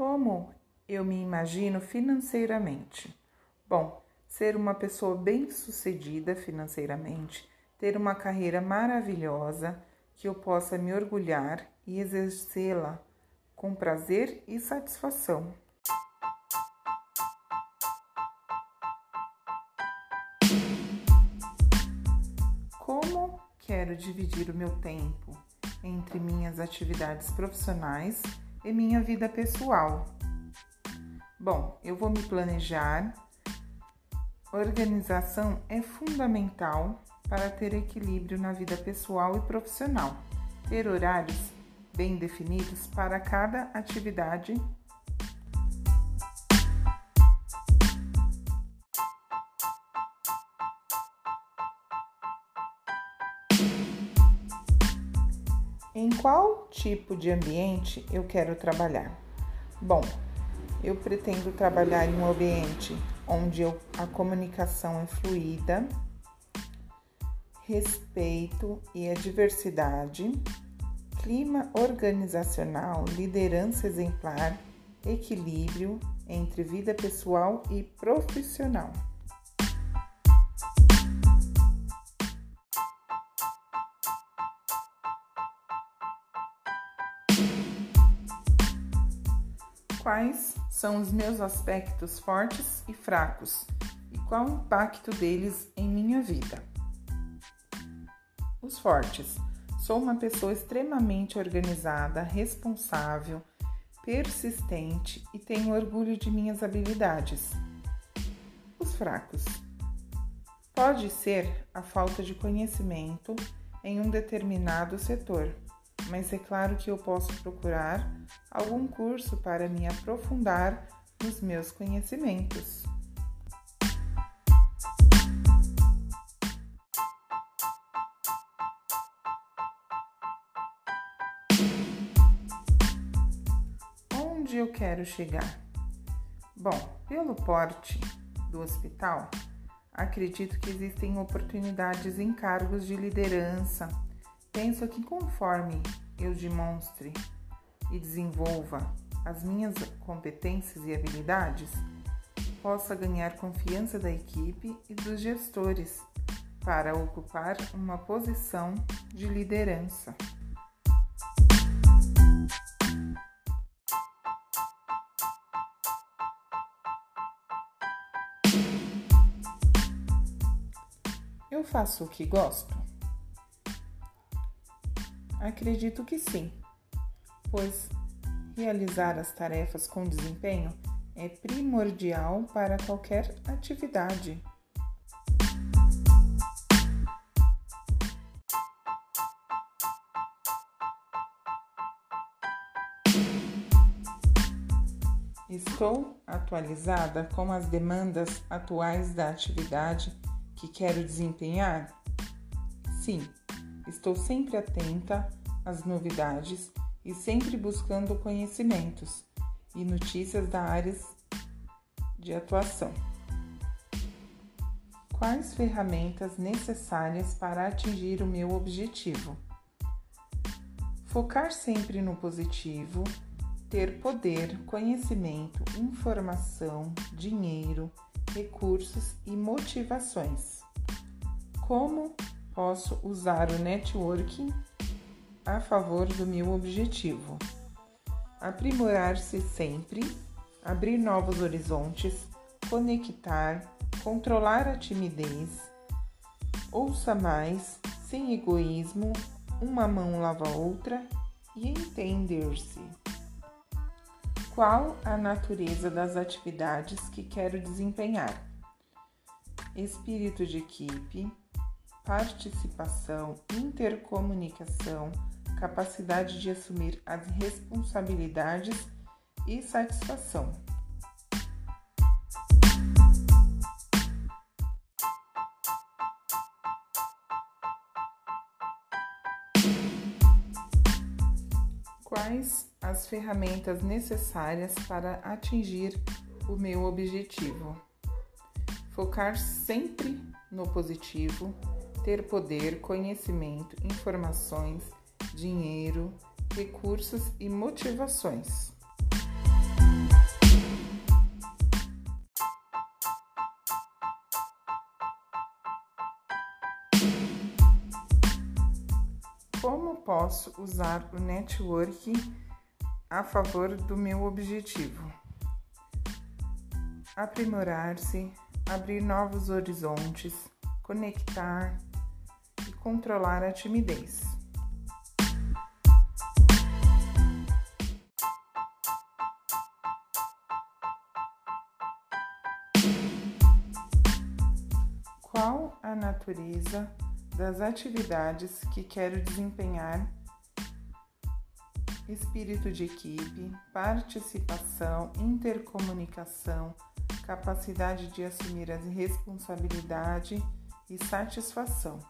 Como eu me imagino financeiramente? Bom, ser uma pessoa bem-sucedida financeiramente, ter uma carreira maravilhosa que eu possa me orgulhar e exercê-la com prazer e satisfação. Como quero dividir o meu tempo entre minhas atividades profissionais e minha vida pessoal? Bom, eu vou me planejar. Organização é fundamental para ter equilíbrio na vida pessoal e profissional. Ter horários bem definidos para cada atividade Em qual tipo de ambiente eu quero trabalhar? Bom, eu pretendo trabalhar em um ambiente onde eu, a comunicação é fluida, respeito e a diversidade, clima organizacional, liderança exemplar, equilíbrio entre vida pessoal e profissional. Quais são os meus aspectos fortes e fracos e qual o impacto deles em minha vida? Os fortes. Sou uma pessoa extremamente organizada, responsável, persistente e tenho orgulho de minhas habilidades. Os fracos. Pode ser a falta de conhecimento em um determinado setor, mas é claro que eu posso procurar algum curso para me aprofundar nos meus conhecimentos. onde eu quero chegar? Bom, pelo porte do hospital, acredito que existem oportunidades em cargos de liderança. Penso que conforme eu demonstre e desenvolva as minhas competências e habilidades, possa ganhar confiança da equipe e dos gestores para ocupar uma posição de liderança. Eu faço o que gosto? Acredito que sim, pois realizar as tarefas com desempenho é primordial para qualquer atividade. Estou atualizada com as demandas atuais da atividade que quero desempenhar? Sim, estou sempre atenta às novidades e sempre buscando conhecimentos e notícias da área de atuação. Quais ferramentas necessárias para atingir o meu objetivo? Focar sempre no positivo, ter poder, conhecimento, informação, dinheiro, recursos e motivações. Como posso usar o networking a favor do meu objetivo? Aprimorar-se sempre, abrir novos horizontes, conectar, controlar a timidez, ouça mais, sem egoísmo, uma mão lava a outra e entender-se. Qual a natureza das atividades que quero desempenhar? Espírito de equipe, participação, intercomunicação, capacidade de assumir as responsabilidades e satisfação. Quais as ferramentas necessárias para atingir o meu objetivo? Focar sempre no positivo, ter poder, conhecimento, informações, dinheiro, recursos e motivações. Como posso usar o network a favor do meu objetivo? Aprimorar-se, abrir novos horizontes, conectar, controlar a timidez. Qual a natureza das atividades que quero desempenhar? Espírito de equipe, participação, intercomunicação, capacidade de assumir a responsabilidade e satisfação.